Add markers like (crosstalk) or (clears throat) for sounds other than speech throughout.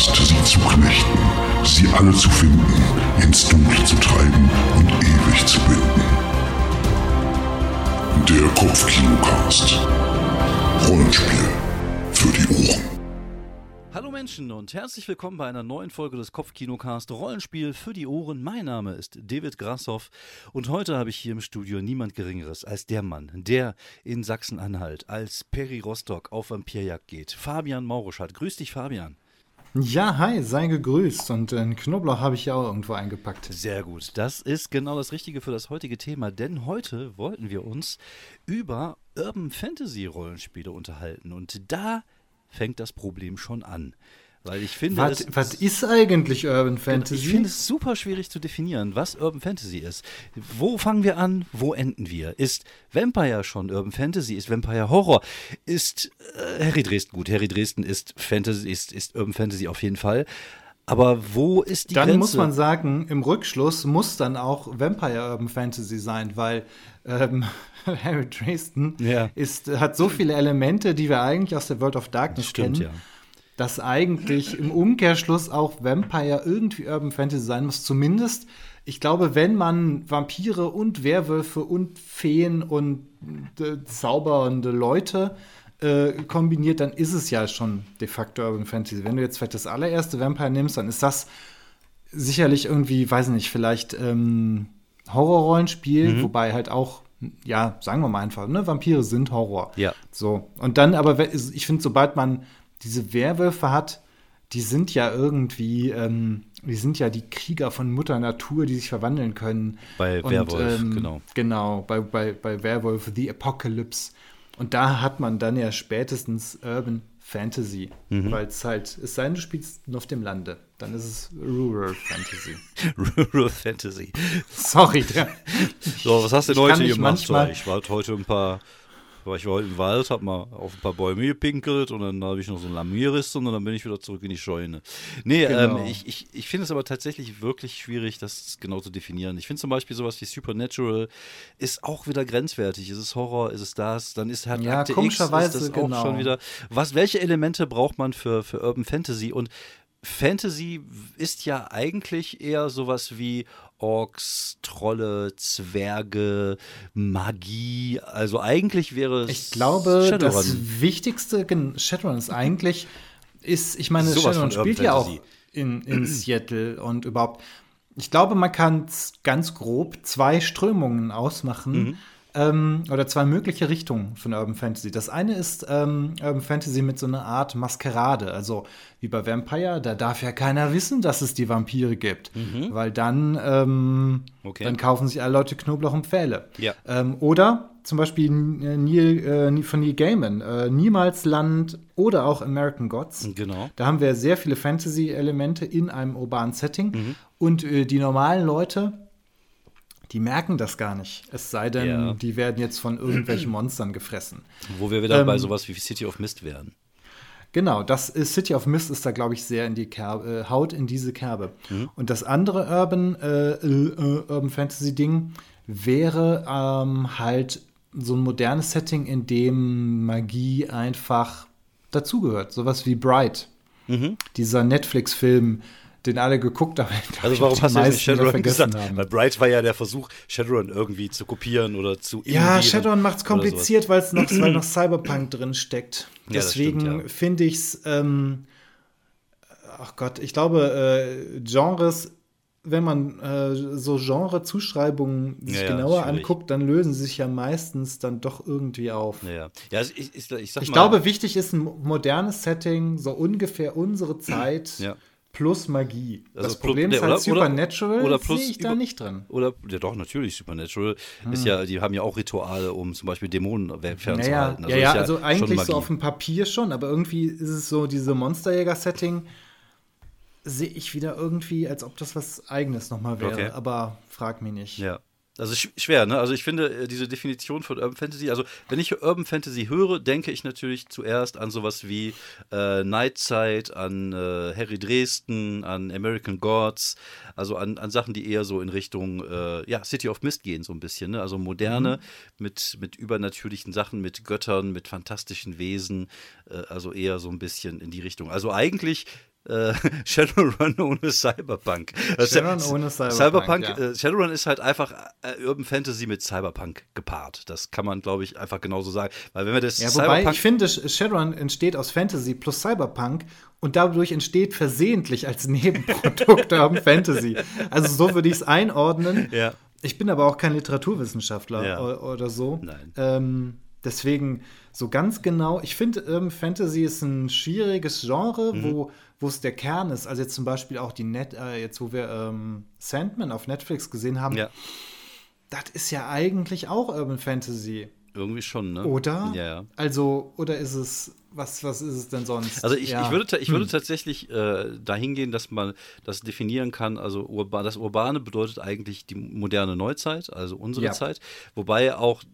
Last, sie zu knechten, sie alle zu finden, ins Dunkle zu treiben und ewig zu binden. Der Kopfkinocast. Rollenspiel für die Ohren. Hallo Menschen und herzlich willkommen bei einer neuen Folge des Kopfkinocast Rollenspiel für die Ohren. Mein Name ist David Grassoff und heute habe ich hier im Studio niemand Geringeres als der Mann, der in Sachsen-Anhalt als Peri Rostock auf Vampirjagd geht. Fabian Mauruschat. Grüß dich, Fabian. Ja, hi, sei gegrüßt. Und den Knoblauch habe ich ja auch irgendwo eingepackt. Sehr gut. Das ist genau das Richtige für das heutige Thema, denn heute wollten wir uns über Urban Fantasy Rollenspiele unterhalten. Und da fängt das Problem schon an. Weil ich finde. Was, es, was ist eigentlich Urban Fantasy? Ich finde es super schwierig zu definieren, was Urban Fantasy ist. Wo fangen wir an? Wo enden wir? Ist Vampire schon Urban Fantasy? Ist Vampire Horror? Ist äh, Harry Dresden gut? Harry Dresden ist Fantasy, ist, ist Urban Fantasy auf jeden Fall. Aber wo ist die dann Grenze? Dann muss man sagen, im Rückschluss muss dann auch Vampire Urban Fantasy sein, weil ähm, (laughs) Harry Dresden ja. ist, hat so viele Elemente, die wir eigentlich aus der World of Darkness Stimmt, kennen. Ja dass eigentlich im Umkehrschluss auch Vampire irgendwie Urban Fantasy sein muss. Zumindest, ich glaube, wenn man Vampire und Werwölfe und Feen und äh, zaubernde Leute äh, kombiniert, dann ist es ja schon de facto Urban Fantasy. Wenn du jetzt vielleicht das allererste Vampire nimmst, dann ist das sicherlich irgendwie, weiß nicht, vielleicht ähm, Horrorrollenspiel, mhm. wobei halt auch ja, sagen wir mal einfach, ne, Vampire sind Horror. Ja. So. Und dann aber, ich finde, sobald man diese Werwölfe hat, die sind ja irgendwie, ähm, die sind ja die Krieger von Mutter Natur, die sich verwandeln können. Bei und, Werwolf, ähm, genau. Genau, bei, bei, bei Werwolf, The Apocalypse. Und da hat man dann ja spätestens Urban Fantasy, mhm. weil es halt, es sei denn, du spielst nur auf dem Lande, dann ist es Rural Fantasy. (laughs) Rural Fantasy. Sorry. Der, so, was hast du denn heute gemacht? Manchmal, ich war heute ein paar war ich war heute im Wald, hab mal auf ein paar Bäume gepinkelt und dann habe ich noch so ein Lamm gerissen und dann bin ich wieder zurück in die Scheune. Nee, ähm, genau. ähm, ich, ich, ich finde es aber tatsächlich wirklich schwierig, das genau zu definieren. Ich finde zum Beispiel sowas wie Supernatural ist auch wieder grenzwertig. Ist es Horror, ist es das? Dann ist halt ja, Akte X, ist das genau. auch schon wieder. Was, welche Elemente braucht man für, für Urban Fantasy? Und Fantasy ist ja eigentlich eher sowas wie Orks, Trolle, Zwerge, Magie. Also eigentlich wäre es. Ich glaube, Shadowrun. das Wichtigste, Shadowrun ist eigentlich, ist, ich meine, sowas Shadowrun spielt ja auch in, in Seattle und überhaupt. Ich glaube, man kann ganz grob zwei Strömungen ausmachen. Mhm ähm, oder zwei mögliche Richtungen von Urban Fantasy. Das eine ist ähm, Urban Fantasy mit so einer Art Maskerade. Also wie bei Vampire, da darf ja keiner wissen, dass es die Vampire gibt. Mhm. Weil dann, ähm, okay. dann kaufen sich alle Leute Knoblauch und Pfähle. Ja. Ähm, oder zum Beispiel äh, Neil, äh, von Neil Gaiman, äh, Niemals Land oder auch American Gods. Genau. Da haben wir sehr viele Fantasy-Elemente in einem urbanen Setting. Mhm. Und äh, die normalen Leute die merken das gar nicht. Es sei denn, ja. die werden jetzt von irgendwelchen (clears throat) Monstern gefressen. Wo wir wieder ähm, bei sowas wie City of Mist wären. Genau, das ist City of Mist ist da, glaube ich, sehr in die Kerbe, äh, haut in diese Kerbe. Mhm. Und das andere Urban, äh, äh, Urban Fantasy Ding wäre ähm, halt so ein modernes Setting, in dem Magie einfach dazugehört. Sowas wie Bright. Mhm. Dieser Netflix-Film, den alle geguckt haben. Also warum hast du nicht Shadowrun gesagt? Haben. Weil Bright war ja der Versuch, Shadowrun irgendwie zu kopieren oder zu Ja, Shadowrun macht es kompliziert, weil es noch, weil noch Cyberpunk drin steckt. Deswegen ja, ja. finde ich es, ähm, ach Gott, ich glaube, äh, Genres wenn man äh, so Genre-Zuschreibungen sich ja, genauer anguckt, dann lösen sie sich ja meistens dann doch irgendwie auf. Ja, ja. also ich, ich, ich, ich glaube, wichtig ist ein modernes Setting, so ungefähr unsere Zeit. Ja plus Magie. Also das Problem ist halt oder, Supernatural, oder plus sehe ich da nicht drin. Oder, ja doch, natürlich, Supernatural hm. ist ja, die haben ja auch Rituale, um zum Beispiel Dämonen fernzuhalten. Naja, also ja, ja, ja, also eigentlich so auf dem Papier schon, aber irgendwie ist es so, diese Monsterjäger-Setting sehe ich wieder irgendwie, als ob das was Eigenes nochmal wäre, okay. aber frag mich nicht. Ja. Also schwer, ne? Also ich finde äh, diese Definition von Urban Fantasy, also wenn ich Urban Fantasy höre, denke ich natürlich zuerst an sowas wie äh, Nightzeit, an äh, Harry Dresden, an American Gods, also an, an Sachen, die eher so in Richtung äh, ja, City of Mist gehen, so ein bisschen, ne? Also moderne mhm. mit, mit übernatürlichen Sachen, mit Göttern, mit fantastischen Wesen, äh, also eher so ein bisschen in die Richtung. Also eigentlich äh, (laughs) Shadowrun ohne Cyberpunk. Shadowrun ohne Cyberpunk. Cyberpunk ja. äh, Shadowrun ist halt einfach äh, Urban Fantasy mit Cyberpunk gepaart. Das kann man, glaube ich, einfach genauso sagen. Weil wenn wir das ja, wobei ich finde, Shadowrun entsteht aus Fantasy plus Cyberpunk und dadurch entsteht versehentlich als (laughs) Nebenprodukt Urban Fantasy. Also so würde ich es einordnen. Ja. Ich bin aber auch kein Literaturwissenschaftler ja. oder so. Nein. Ähm, deswegen so ganz genau, ich finde, Urban Fantasy ist ein schwieriges Genre, mhm. wo wo es der Kern ist. Also jetzt zum Beispiel auch die Net, äh, jetzt wo wir ähm, Sandman auf Netflix gesehen haben, ja. das ist ja eigentlich auch Urban Fantasy. Irgendwie schon, ne? Oder? Ja, ja. Also, oder ist es, was, was ist es denn sonst? Also ich, ja. ich würde, ich würde hm. tatsächlich äh, dahin gehen, dass man das definieren kann. Also urba, das Urbane bedeutet eigentlich die moderne Neuzeit, also unsere ja. Zeit. Wobei auch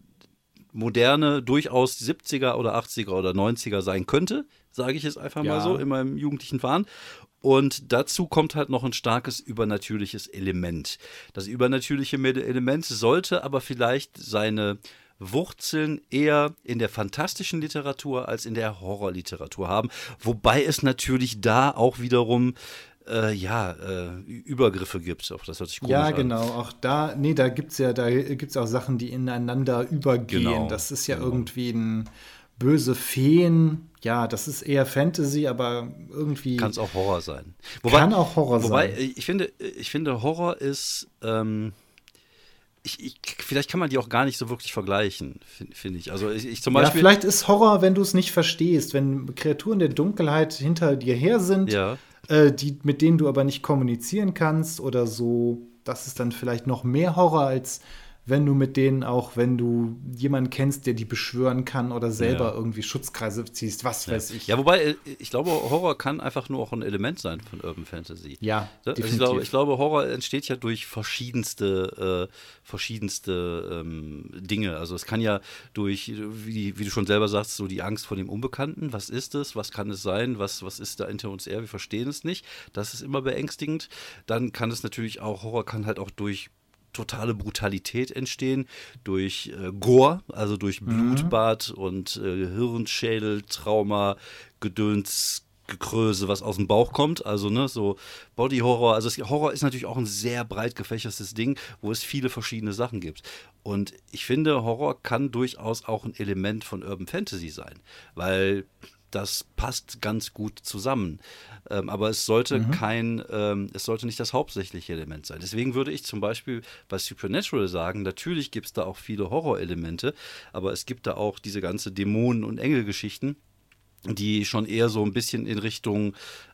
moderne durchaus 70er oder 80er oder 90er sein könnte, sage ich es einfach ja. mal so, in meinem jugendlichen Wahn. Und dazu kommt halt noch ein starkes übernatürliches Element. Das übernatürliche Element sollte aber vielleicht seine Wurzeln eher in der fantastischen Literatur als in der Horrorliteratur haben. Wobei es natürlich da auch wiederum äh, ja, äh, Übergriffe gibt. Auch das hört sich komisch Ja, genau. An. Auch da, nee, da gibt es ja, da gibt's auch Sachen, die ineinander übergehen. Genau. Das ist ja genau. irgendwie ein böse Feen. Ja, das ist eher Fantasy, aber irgendwie. Kann es auch Horror sein. Wobei, kann auch Horror wobei, sein. Wobei, ich finde, ich finde, Horror ist. Ähm, ich, ich, vielleicht kann man die auch gar nicht so wirklich vergleichen, finde find ich. Also ich, ich, zum Beispiel. Ja, vielleicht ist Horror, wenn du es nicht verstehst, wenn Kreaturen der Dunkelheit hinter dir her sind, ja. Äh, die, mit denen du aber nicht kommunizieren kannst oder so. Das ist dann vielleicht noch mehr Horror als wenn du mit denen auch, wenn du jemanden kennst, der die beschwören kann oder selber ja. irgendwie Schutzkreise ziehst, was ja. weiß ich. Ja, wobei, äh, ich glaube, Horror kann einfach nur auch ein Element sein von Urban Fantasy. Ja, definitiv. Ich glaube, ich glaube Horror entsteht ja durch verschiedenste, äh, verschiedenste ähm, Dinge. Also es kann ja durch, wie, wie, du schon selber sagst, so die Angst vor dem Unbekannten. Was ist es? Was kann es sein? Was, was ist da hinter uns her? Wir verstehen es nicht. Das ist immer beängstigend. Dann kann es natürlich auch, Horror kann halt auch durch totale Brutalität entstehen durch äh, Gore, also durch mhm. Blutbad mhm. und äh, Hirnschädel, Trauma, Gedöns, Gekröse, was aus dem Bauch kommt. Also, ne, so Body Horror. Also, Horror ist natürlich auch ein sehr breit gefächertes Ding, wo es viele verschiedene Sachen gibt. Und ich finde, Horror kann durchaus auch ein Element von Urban Fantasy sein, weil das passt ganz gut zusammen. Ähm, aber es sollte mhm. kein, ähm, es sollte nicht das hauptsächliche Element sein. Deswegen würde ich zum Beispiel bei Supernatural sagen, natürlich gibt es da auch viele Horrorelemente, aber es gibt da auch diese ganze Dämonen- und Engelgeschichten die schon eher so ein bisschen in Richtung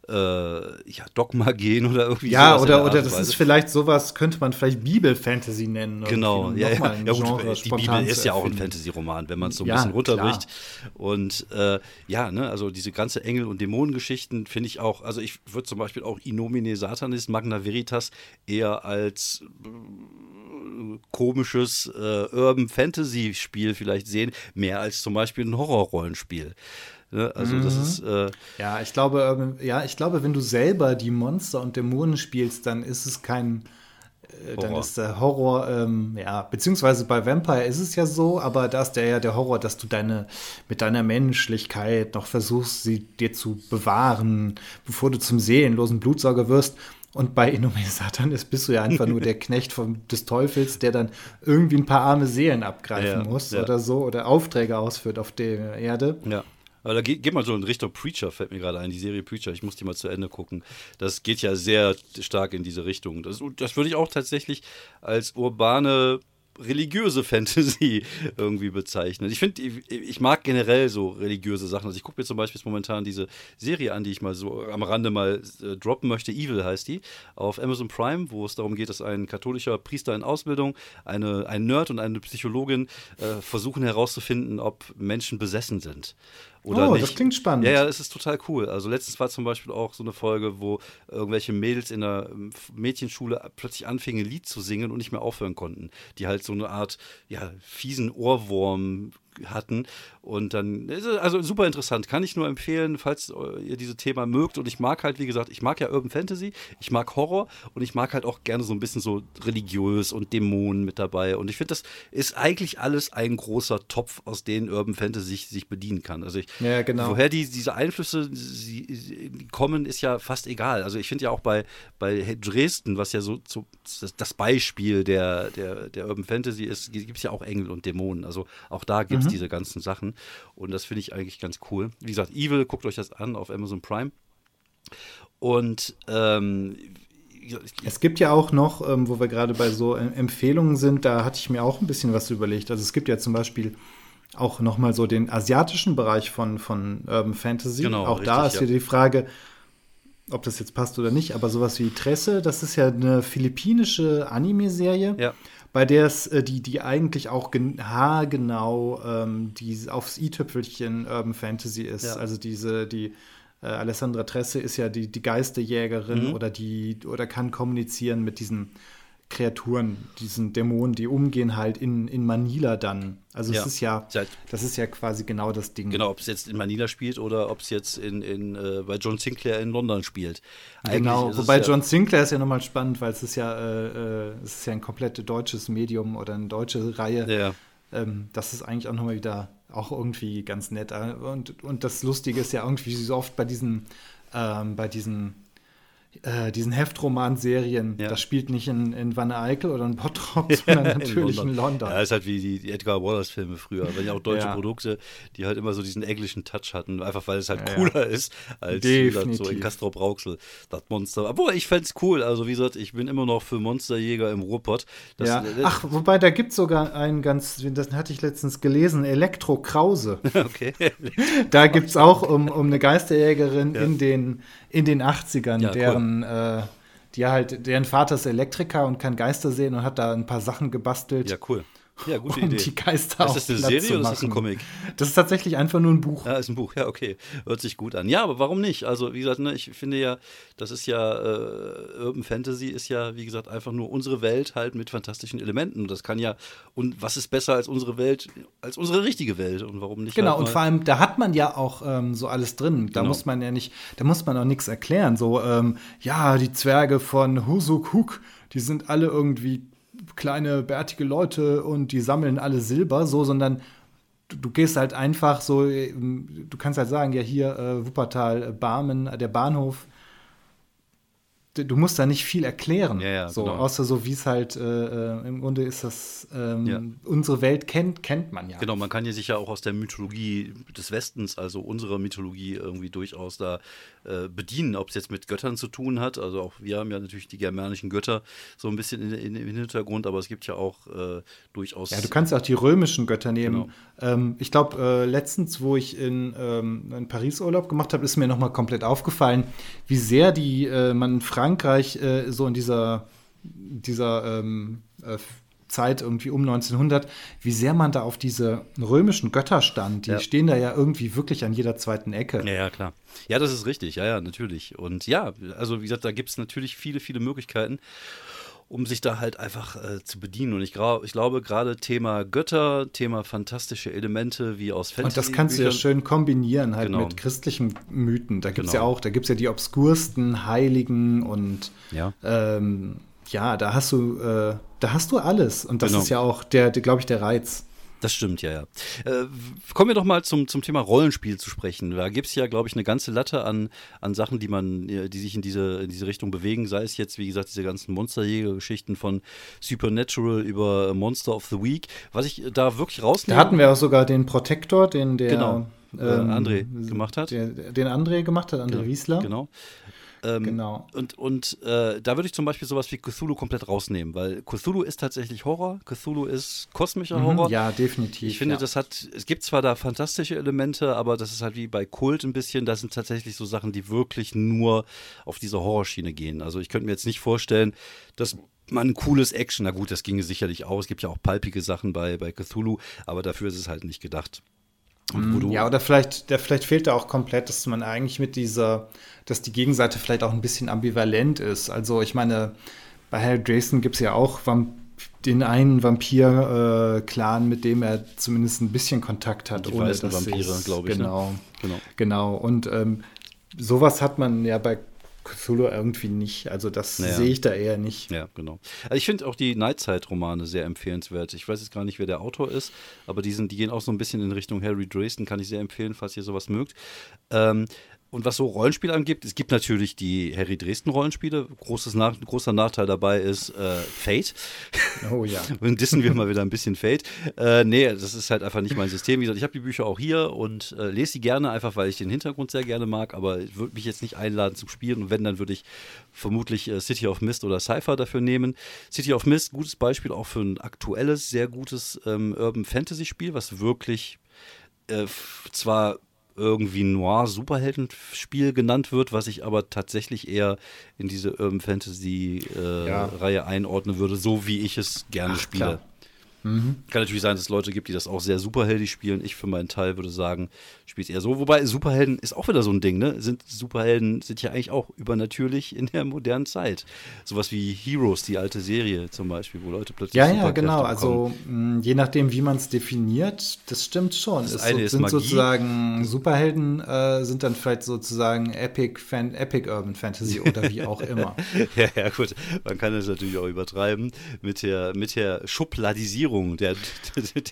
äh, ja, Dogma gehen oder irgendwie Ja, oder, oder das ist vielleicht sowas, könnte man vielleicht Bibel-Fantasy nennen. Genau, ja, ja. ja gut, die Bibel ist ja auch ein Fantasy-Roman, wenn man es so ein ja, bisschen runterbricht. Klar. Und äh, ja, ne, also diese ganze Engel- und Dämonengeschichten finde ich auch, also ich würde zum Beispiel auch Inomine Satanis, Magna Veritas eher als äh, komisches äh, Urban Fantasy Spiel vielleicht sehen, mehr als zum Beispiel ein Horror-Rollenspiel. Ne? Also mhm. das ist äh ja, ich glaube, ähm, ja, ich glaube, wenn du selber die Monster und Dämonen spielst, dann ist es kein äh, dann ist der Horror, ähm, ja, beziehungsweise bei Vampire ist es ja so, aber da ist der ja der Horror, dass du deine, mit deiner Menschlichkeit noch versuchst, sie dir zu bewahren, bevor du zum seelenlosen Blutsauger wirst. Und bei Inome Satan ist, bist du ja einfach nur der (laughs) Knecht vom, des Teufels, der dann irgendwie ein paar arme Seelen abgreifen ja, muss ja. oder so oder Aufträge ausführt auf der Erde. Ja. Aber da geht, geht mal so in Richtung Preacher, fällt mir gerade ein, die Serie Preacher. Ich muss die mal zu Ende gucken. Das geht ja sehr stark in diese Richtung. Das, das würde ich auch tatsächlich als urbane religiöse (laughs) Fantasy irgendwie bezeichnen. Ich finde, ich, ich, mag generell so religiöse Sachen. Also ich gucke mir zum Beispiel momentan diese Serie an, die ich mal so am Rande mal äh, droppen möchte. Evil heißt die, auf Amazon Prime, wo es darum geht, dass ein katholischer Priester in Ausbildung, eine, ein Nerd und eine Psychologin äh, versuchen herauszufinden, ob Menschen besessen sind. Oder oh, nicht. das klingt spannend. Ja, ja, es ist total cool. Also letztens war zum Beispiel auch so eine Folge, wo irgendwelche Mädels in der ähm, Mädchenschule plötzlich anfingen, ein Lied zu singen und nicht mehr aufhören konnten. Die halt so eine Art, ja, fiesen Ohrwurm hatten. Und dann, also super interessant, kann ich nur empfehlen, falls ihr dieses Thema mögt. Und ich mag halt, wie gesagt, ich mag ja Urban Fantasy, ich mag Horror und ich mag halt auch gerne so ein bisschen so religiös und Dämonen mit dabei. Und ich finde, das ist eigentlich alles ein großer Topf, aus dem Urban Fantasy sich, sich bedienen kann. Also ich, ja, genau. woher die, diese Einflüsse sie, kommen, ist ja fast egal. Also ich finde ja auch bei, bei Dresden, was ja so, so das Beispiel der, der, der Urban Fantasy ist, gibt es ja auch Engel und Dämonen. Also auch da gibt es mhm. diese ganzen Sachen. Und das finde ich eigentlich ganz cool. Wie gesagt, Evil, guckt euch das an auf Amazon Prime. Und ähm, es gibt ja auch noch, ähm, wo wir gerade bei so Empfehlungen sind, da hatte ich mir auch ein bisschen was überlegt. Also es gibt ja zum Beispiel auch noch mal so den asiatischen Bereich von, von Urban Fantasy. Genau, auch richtig, da ist ja die Frage, ob das jetzt passt oder nicht, aber sowas wie Tresse, das ist ja eine philippinische Anime-Serie. Ja bei der es äh, die, die eigentlich auch haargenau ähm, die aufs i-Tüpfelchen Urban Fantasy ist. Ja. Also diese, die äh, Alessandra Tresse ist ja die, die Geisterjägerin mhm. oder die oder kann kommunizieren mit diesen Kreaturen, diesen Dämonen, die umgehen halt in, in Manila dann. Also ja. es ist ja, das ist ja quasi genau das Ding. Genau, ob es jetzt in Manila spielt oder ob es jetzt in, in, äh, bei John Sinclair in London spielt. Eigentlich genau, wobei ja John Sinclair ist ja nochmal spannend, weil es ist ja, äh, äh, es ist ja ein komplett deutsches Medium oder eine deutsche Reihe. Ja. Ähm, das ist eigentlich auch nochmal wieder auch irgendwie ganz nett. Und, und das Lustige ist ja irgendwie so oft bei diesen, ähm, bei diesen äh, diesen Heftroman-Serien, ja. das spielt nicht in, in Wanne Eickel oder in Bottrop, (laughs) sondern natürlich in London. in London. Ja, ist halt wie die, die Edgar Wallace-Filme früher, wenn ja auch deutsche ja. Produkte, die halt immer so diesen englischen Touch hatten, einfach weil es halt ja, cooler ist, als so in Castro Brauxel, das Monster. Obwohl, ich fände es cool, also wie gesagt, ich bin immer noch für Monsterjäger im Ruhrpott. Das, ja. Äh, Ach, wobei, da gibt es sogar einen ganz, das hatte ich letztens gelesen, Elektro Krause. (laughs) okay. da gibt es auch um, um eine Geisterjägerin in den in den 80ern, ja, deren, cool. äh, die halt, deren Vater ist Elektriker und kann Geister sehen und hat da ein paar Sachen gebastelt. Ja, cool. Ja, gute um Idee. die Geister ist das eine Serie oder ist das ein Comic? Das ist tatsächlich einfach nur ein Buch. Ja, ist ein Buch. Ja, okay. Hört sich gut an. Ja, aber warum nicht? Also, wie gesagt, ne, ich finde ja, das ist ja, äh, Urban Fantasy ist ja, wie gesagt, einfach nur unsere Welt halt mit fantastischen Elementen. Und das kann ja, und was ist besser als unsere Welt, als unsere richtige Welt? Und warum nicht? Genau, halt und vor allem, da hat man ja auch ähm, so alles drin. Da genau. muss man ja nicht, da muss man auch nichts erklären. So, ähm, ja, die Zwerge von Husuk Huk, die sind alle irgendwie kleine bärtige Leute und die sammeln alle Silber, so, sondern du, du gehst halt einfach so, ähm, du kannst halt sagen, ja, hier äh, Wuppertal, äh, Barmen, der Bahnhof, du musst da nicht viel erklären. Ja, ja, so, genau. Außer so, wie es halt, äh, äh, im Grunde ist das, ähm, ja. unsere Welt kennt, kennt man ja. Genau, man kann ja sich ja auch aus der Mythologie des Westens, also unserer Mythologie, irgendwie durchaus da äh, bedienen, ob es jetzt mit Göttern zu tun hat. Also auch wir haben ja natürlich die germanischen Götter so ein bisschen in, in, im Hintergrund, aber es gibt ja auch äh, durchaus. Ja, du kannst auch die römischen Götter nehmen. Genau. Ähm, ich glaube, äh, letztens, wo ich in, ähm, in Paris Urlaub gemacht habe, ist mir nochmal komplett aufgefallen, wie sehr die äh, man fragt, Frankreich äh, so in dieser, dieser ähm, äh, Zeit irgendwie um 1900, wie sehr man da auf diese römischen Götter stand. Die ja. stehen da ja irgendwie wirklich an jeder zweiten Ecke. Ja, ja, klar. Ja, das ist richtig. Ja, ja, natürlich. Und ja, also wie gesagt, da gibt es natürlich viele, viele Möglichkeiten um sich da halt einfach äh, zu bedienen. Und ich, ich glaube, gerade Thema Götter, Thema fantastische Elemente wie aus Fantasy. Und das kannst du ja schön kombinieren halt genau. mit christlichen Mythen. Da gibt es genau. ja auch, da gibt es ja die obskursten Heiligen und ja, ähm, ja da hast du, äh, da hast du alles. Und das genau. ist ja auch der, der glaube ich, der Reiz. Das stimmt, ja, ja. Äh, kommen wir doch mal zum, zum Thema Rollenspiel zu sprechen. Da gibt es ja, glaube ich, eine ganze Latte an, an Sachen, die man, die sich in diese, in diese Richtung bewegen. Sei es jetzt, wie gesagt, diese ganzen Monsterjäger-Geschichten von Supernatural über Monster of the Week. Was ich da wirklich rausnehme. Da hatten wir auch sogar den Protektor, den der genau, ähm, André gemacht hat. Der, den André gemacht hat, André genau, Wiesler. Genau. Ähm, genau. Und, und äh, da würde ich zum Beispiel sowas wie Cthulhu komplett rausnehmen, weil Cthulhu ist tatsächlich Horror, Cthulhu ist kosmischer mhm, Horror. Ja, definitiv. Ich finde, ja. das hat, es gibt zwar da fantastische Elemente, aber das ist halt wie bei Kult ein bisschen, das sind tatsächlich so Sachen, die wirklich nur auf diese Horrorschiene gehen. Also ich könnte mir jetzt nicht vorstellen, dass man ein cooles Action, na gut, das ginge sicherlich auch. Es gibt ja auch palpige Sachen bei, bei Cthulhu, aber dafür ist es halt nicht gedacht. Mm, ja, oder vielleicht, der, vielleicht fehlt da auch komplett, dass man eigentlich mit dieser, dass die Gegenseite vielleicht auch ein bisschen ambivalent ist. Also ich meine, bei Harry Jason gibt es ja auch den einen Vampir-Clan, mit dem er zumindest ein bisschen Kontakt hat. Die ohne weißen Vampire, glaube ich. Ne? Genau, ne? genau. genau. Und ähm, sowas hat man ja bei Cthulhu irgendwie nicht. Also das naja. sehe ich da eher nicht. Ja, genau. Also ich finde auch die Nightside-Romane sehr empfehlenswert. Ich weiß jetzt gar nicht, wer der Autor ist, aber die, sind, die gehen auch so ein bisschen in Richtung Harry Dresden, kann ich sehr empfehlen, falls ihr sowas mögt. Ähm, und was so Rollenspiele angibt, es gibt natürlich die Harry Dresden Rollenspiele. Großes Nach großer Nachteil dabei ist äh, Fate. Oh ja. (laughs) und dissen wir mal wieder ein bisschen Fate. Äh, nee, das ist halt einfach nicht mein System. Wie gesagt, ich habe die Bücher auch hier und äh, lese sie gerne einfach, weil ich den Hintergrund sehr gerne mag, aber ich würde mich jetzt nicht einladen zum Spielen. Und wenn, dann würde ich vermutlich äh, City of Mist oder Cypher dafür nehmen. City of Mist, gutes Beispiel auch für ein aktuelles, sehr gutes ähm, Urban Fantasy Spiel, was wirklich äh, zwar irgendwie Noir-Superheldenspiel genannt wird, was ich aber tatsächlich eher in diese Urban Fantasy-Reihe äh, ja. einordnen würde, so wie ich es gerne Ach, spiele. Klar. Mhm. Kann natürlich sein, dass es Leute gibt, die das auch sehr superheldig spielen. Ich für meinen Teil würde sagen, spiele es eher so. Wobei Superhelden ist auch wieder so ein Ding, ne? Sind Superhelden sind ja eigentlich auch übernatürlich in der modernen Zeit. Sowas wie Heroes, die alte Serie zum Beispiel, wo Leute plötzlich. Ja, ja, genau. Bekommen. Also mh, je nachdem, wie man es definiert, das stimmt schon. Das es eine so, ist sind Magie. sozusagen Superhelden äh, sind dann vielleicht sozusagen Epic, Fan, Epic Urban Fantasy oder wie auch (laughs) immer. ja, ja, gut. Man kann es natürlich auch übertreiben mit der, mit der Schubladisierung Sortierung. Der,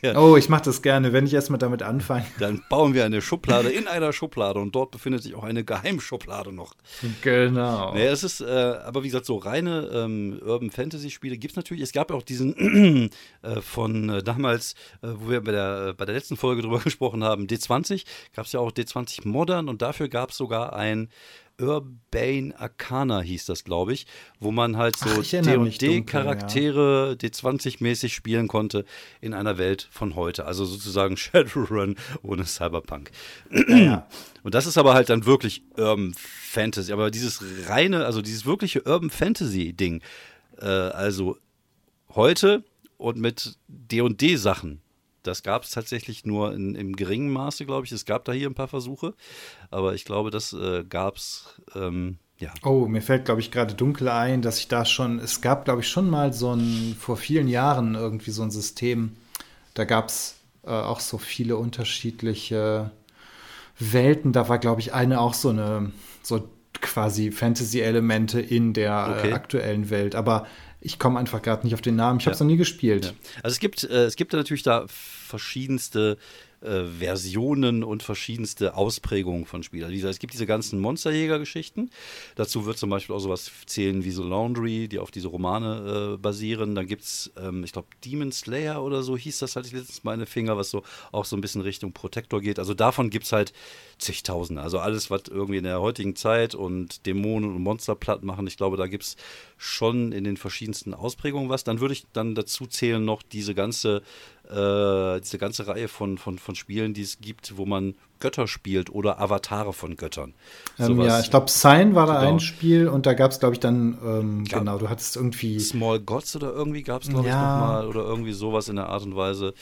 der, oh, ich mache das gerne, wenn ich erstmal damit anfange. Dann bauen wir eine Schublade in einer Schublade und dort befindet sich auch eine Geheimschublade noch. Genau. Naja, es ist, äh, aber wie gesagt, so reine ähm, Urban Fantasy Spiele gibt es natürlich. Es gab auch diesen (clears throat) äh, von äh, damals, äh, wo wir bei der, äh, bei der letzten Folge drüber (laughs) gesprochen haben, D20, gab es ja auch D20 Modern und dafür gab es sogar ein Urbane Arcana hieß das, glaube ich, wo man halt so D&D-Charaktere ja. D20-mäßig spielen konnte in einer Welt von heute. Also sozusagen (laughs) Shadowrun ohne Cyberpunk. Ja, ja. (clears throat) Und das ist aber halt dann wirklich Urban Fantasy. Aber dieses reine, also dieses wirkliche Urban Fantasy-Ding, äh, also heute und mit D&D-Sachen, das gab es tatsächlich nur in, im geringen Maße, glaube ich. Es gab da hier ein paar Versuche, aber ich glaube, das äh, gab es. Ähm, ja. Oh, mir fällt, glaube ich, gerade dunkel ein, dass ich da schon, es gab, glaube ich, schon mal so ein, vor vielen Jahren irgendwie so ein System, da gab es äh, auch so viele unterschiedliche Welten. Da war, glaube ich, eine auch so eine, so quasi Fantasy-Elemente in der okay. äh, aktuellen Welt. Aber ich komme einfach gerade nicht auf den Namen. Ich habe es ja. noch nie gespielt. Ja. Also es gibt, äh, es gibt natürlich da verschiedenste äh, Versionen und verschiedenste Ausprägungen von Spielern. Also es gibt diese ganzen Monsterjäger-Geschichten. Dazu wird zum Beispiel auch sowas zählen wie so Laundry, die auf diese Romane äh, basieren. Dann gibt es, ähm, ich glaube, Demon Slayer oder so hieß das, hatte ich letztens meine Finger, was so auch so ein bisschen Richtung Protector geht. Also davon gibt es halt zigtausende. Also alles, was irgendwie in der heutigen Zeit und Dämonen und Monster platt machen, ich glaube, da gibt es schon in den verschiedensten Ausprägungen was. Dann würde ich dann dazu zählen noch diese ganze äh, diese ganze Reihe von, von, von Spielen, die es gibt, wo man Götter spielt oder Avatare von Göttern. Ähm, ja, ich glaube, Sign war da genau. ein Spiel und da gab es, glaube ich, dann, ähm, genau, du hattest irgendwie. Small Gods oder irgendwie gab es, glaube ja. ich, nochmal oder irgendwie sowas in der Art und Weise.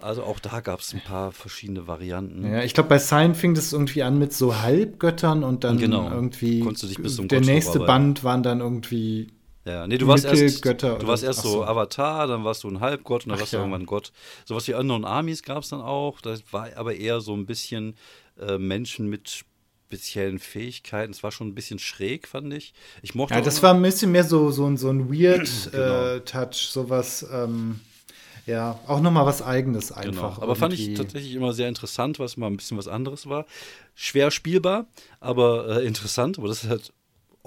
Also auch da gab es ein paar verschiedene Varianten. Ja, ich glaube, bei Sign fing das irgendwie an mit so Halbgöttern und dann genau. irgendwie. Konntest du dich bis zum Der nächste Band waren dann irgendwie ja, nee, du warst erst, du warst erst so, Avatar, dann warst du ein Halbgott und dann Ach, warst du ja. irgendwann Gott. Sowas wie Unknown Armies gab es dann auch. Das war aber eher so ein bisschen äh, Menschen mit speziellen Fähigkeiten. Es war schon ein bisschen schräg, fand ich. Ich mochte Ja, das war ein bisschen mehr so, so, so ein Weird (clears throat) genau. äh, Touch, sowas. Ähm, ja, auch nochmal was Eigenes genau. einfach. Genau. Aber fand ich tatsächlich immer sehr interessant, was mal ein bisschen was anderes war. Schwer spielbar, aber äh, interessant. Aber das ist halt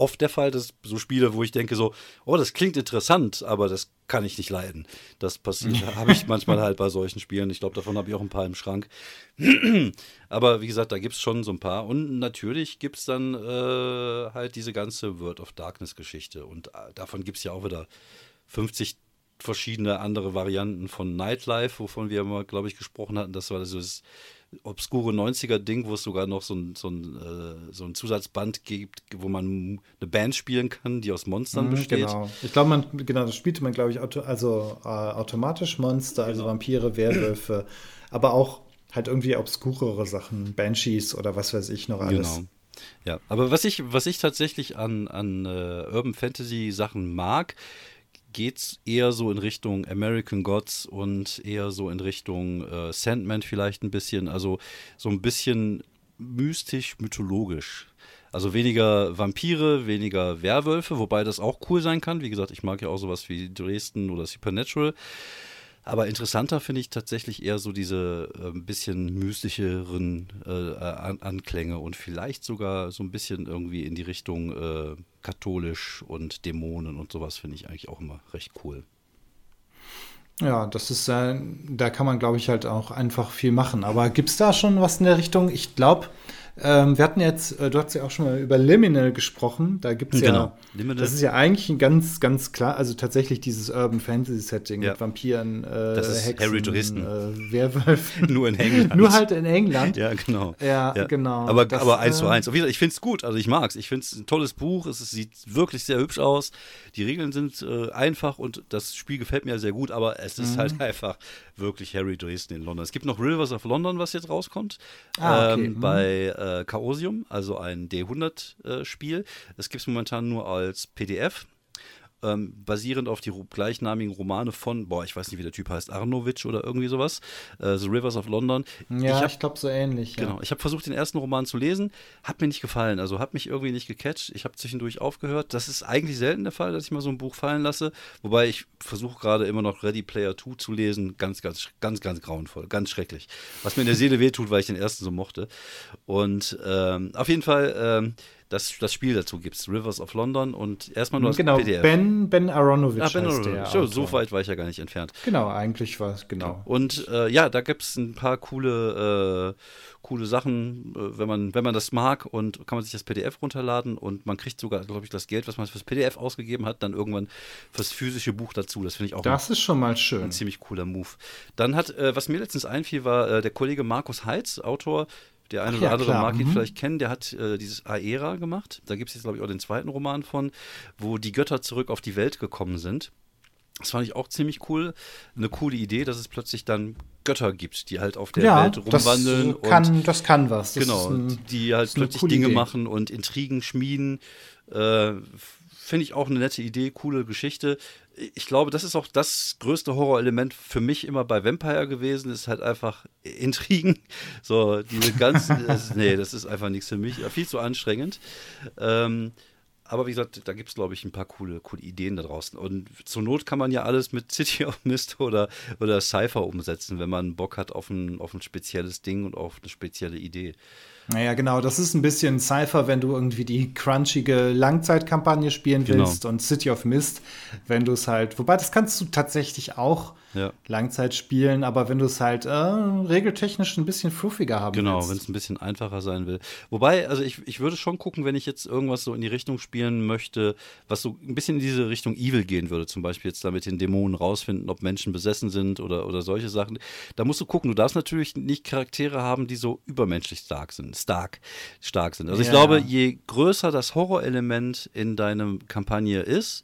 oft der Fall, dass so Spiele, wo ich denke so, oh, das klingt interessant, aber das kann ich nicht leiden. Das passiert, (laughs) habe ich manchmal halt bei solchen Spielen. Ich glaube, davon habe ich auch ein paar im Schrank. (clears throat) aber wie gesagt, da gibt es schon so ein paar. Und natürlich gibt es dann äh, halt diese ganze World of Darkness Geschichte. Und äh, davon gibt es ja auch wieder 50 verschiedene andere Varianten von Nightlife, wovon wir mal, glaube ich, gesprochen hatten. Das war das obskure 90er-Ding, wo es sogar noch so ein, so, ein, äh, so ein Zusatzband gibt, wo man eine Band spielen kann, die aus Monstern mhm, besteht. Genau. Ich glaube, man, genau, das spielte man, glaube ich, auto, also äh, automatisch Monster, also genau. Vampire, Werwölfe, aber auch halt irgendwie obskurere Sachen, Banshees oder was weiß ich noch alles. Genau. Ja, aber was ich, was ich tatsächlich an, an uh, Urban Fantasy Sachen mag, geht es eher so in Richtung American Gods und eher so in Richtung äh, Sandman vielleicht ein bisschen. Also so ein bisschen mystisch, mythologisch. Also weniger Vampire, weniger Werwölfe, wobei das auch cool sein kann. Wie gesagt, ich mag ja auch sowas wie Dresden oder Supernatural. Aber interessanter finde ich tatsächlich eher so diese äh, bisschen mystischeren äh, An Anklänge und vielleicht sogar so ein bisschen irgendwie in die Richtung äh, katholisch und Dämonen und sowas finde ich eigentlich auch immer recht cool. Ja, das ist, äh, da kann man, glaube ich, halt auch einfach viel machen. Aber gibt es da schon was in der Richtung? Ich glaube, ähm, wir hatten jetzt, äh, du hast ja auch schon mal über Liminal gesprochen. Da gibt es genau. ja, das ist ja eigentlich ein ganz, ganz klar, also tatsächlich dieses Urban Fantasy Setting ja. mit Vampiren, äh, das ist Hexen, Harry Dresden. Äh, Werwölfen. (laughs) Nur in England. Nur halt in England. Ja, genau. Ja, ja. genau. Aber, das, aber eins zu eins. Ich finde es gut, also ich mag es. Ich finde es ein tolles Buch. Es sieht wirklich sehr hübsch aus. Die Regeln sind äh, einfach und das Spiel gefällt mir sehr gut, aber es ist halt mhm. halt (laughs) einfach wirklich Harry Dresden in London. Es gibt noch Rivers of London, was jetzt rauskommt. Ah, okay. ähm, mhm. bei äh, Chaosium, also ein D100-Spiel. Äh, es gibt es momentan nur als PDF ähm, basierend auf die gleichnamigen Romane von, boah, ich weiß nicht, wie der Typ heißt, Arnovich oder irgendwie sowas, äh, The Rivers of London. Ja, ich, ich glaube so ähnlich. Genau, ja. ich habe versucht, den ersten Roman zu lesen, hat mir nicht gefallen, also hat mich irgendwie nicht gecatcht. Ich habe zwischendurch aufgehört. Das ist eigentlich selten der Fall, dass ich mal so ein Buch fallen lasse, wobei ich versuche gerade immer noch Ready Player 2 zu lesen. Ganz, ganz, ganz, ganz grauenvoll, ganz schrecklich. Was mir in der Seele wehtut, weil ich den ersten so mochte. Und ähm, auf jeden Fall, ähm, das, das Spiel dazu gibt es, Rivers of London und erstmal nur das genau, PDF. Ben, ben Aronovich. Ah, ben Aronovich. So, so, weit war ich ja gar nicht entfernt. Genau, eigentlich war es, genau. Und äh, ja, da gibt es ein paar coole, äh, coole Sachen, äh, wenn, man, wenn man das mag und kann man sich das PDF runterladen und man kriegt sogar, glaube ich, das Geld, was man fürs PDF ausgegeben hat, dann irgendwann fürs physische Buch dazu. Das finde ich auch Das ein, ist schon mal schön. Ein ziemlich cooler Move. Dann hat, äh, was mir letztens einfiel, war äh, der Kollege Markus Heitz, Autor der eine Ach, oder ja, andere klar. mag ihn mhm. vielleicht kennen, der hat äh, dieses Aera gemacht. Da gibt es jetzt, glaube ich, auch den zweiten Roman von, wo die Götter zurück auf die Welt gekommen sind. Das fand ich auch ziemlich cool. Eine coole Idee, dass es plötzlich dann Götter gibt, die halt auf der ja, Welt rumwandeln. Das kann, und, das kann was. Das genau, ein, die halt plötzlich Dinge Idee. machen und Intrigen schmieden. Äh, Finde ich auch eine nette Idee, coole Geschichte ich glaube, das ist auch das größte Horrorelement für mich immer bei Vampire gewesen, ist halt einfach Intrigen. (laughs) So, diese ganzen, das, (laughs) nee, das ist einfach nichts für mich, viel zu anstrengend. Ähm, aber wie gesagt, da gibt es, glaube ich, ein paar coole, coole Ideen da draußen. Und zur Not kann man ja alles mit City of Mist oder, oder Cypher umsetzen, wenn man Bock hat auf ein, auf ein spezielles Ding und auf eine spezielle Idee. Naja, genau, das ist ein bisschen Cypher, wenn du irgendwie die crunchige Langzeitkampagne spielen genau. willst und City of Mist, wenn du es halt, wobei das kannst du tatsächlich auch ja. Langzeit spielen, aber wenn du es halt äh, regeltechnisch ein bisschen fluffiger haben genau, willst. Genau, wenn es ein bisschen einfacher sein will. Wobei, also ich, ich würde schon gucken, wenn ich jetzt irgendwas so in die Richtung spielen möchte, was so ein bisschen in diese Richtung Evil gehen würde, zum Beispiel jetzt da mit den Dämonen rausfinden, ob Menschen besessen sind oder, oder solche Sachen. Da musst du gucken, du darfst natürlich nicht Charaktere haben, die so übermenschlich stark sind, stark, stark sind. Also ja. ich glaube, je größer das Horrorelement in deiner Kampagne ist,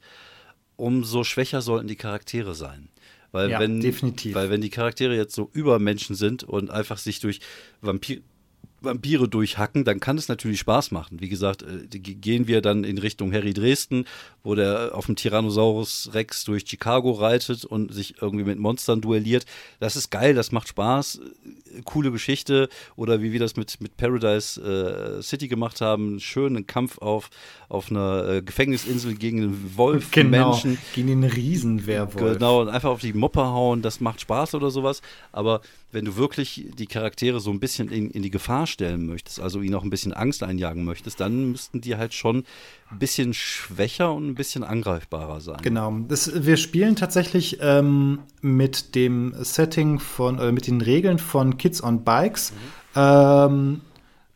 umso schwächer sollten die Charaktere sein. Weil ja, wenn, definitiv. Weil wenn die Charaktere jetzt so Übermenschen sind und einfach sich durch Vampir Vampire durchhacken, dann kann es natürlich Spaß machen. Wie gesagt, äh, gehen wir dann in Richtung Harry Dresden, wo der auf dem Tyrannosaurus Rex durch Chicago reitet und sich irgendwie mit Monstern duelliert. Das ist geil, das macht Spaß. Coole Geschichte. Oder wie wir das mit, mit Paradise äh, City gemacht haben. Schönen Kampf auf, auf einer äh, Gefängnisinsel gegen einen Wolf. Genau, Menschen. gegen den Riesenwerwolf. Genau, und einfach auf die Moppe hauen. Das macht Spaß oder sowas. Aber wenn du wirklich die Charaktere so ein bisschen in, in die Gefahr stellen möchtest, also ihnen auch ein bisschen Angst einjagen möchtest, dann müssten die halt schon ein bisschen schwächer und ein bisschen angreifbarer sein. Genau. Das, wir spielen tatsächlich ähm, mit dem Setting von, oder mit den Regeln von Kids on Bikes. Mhm. Ähm,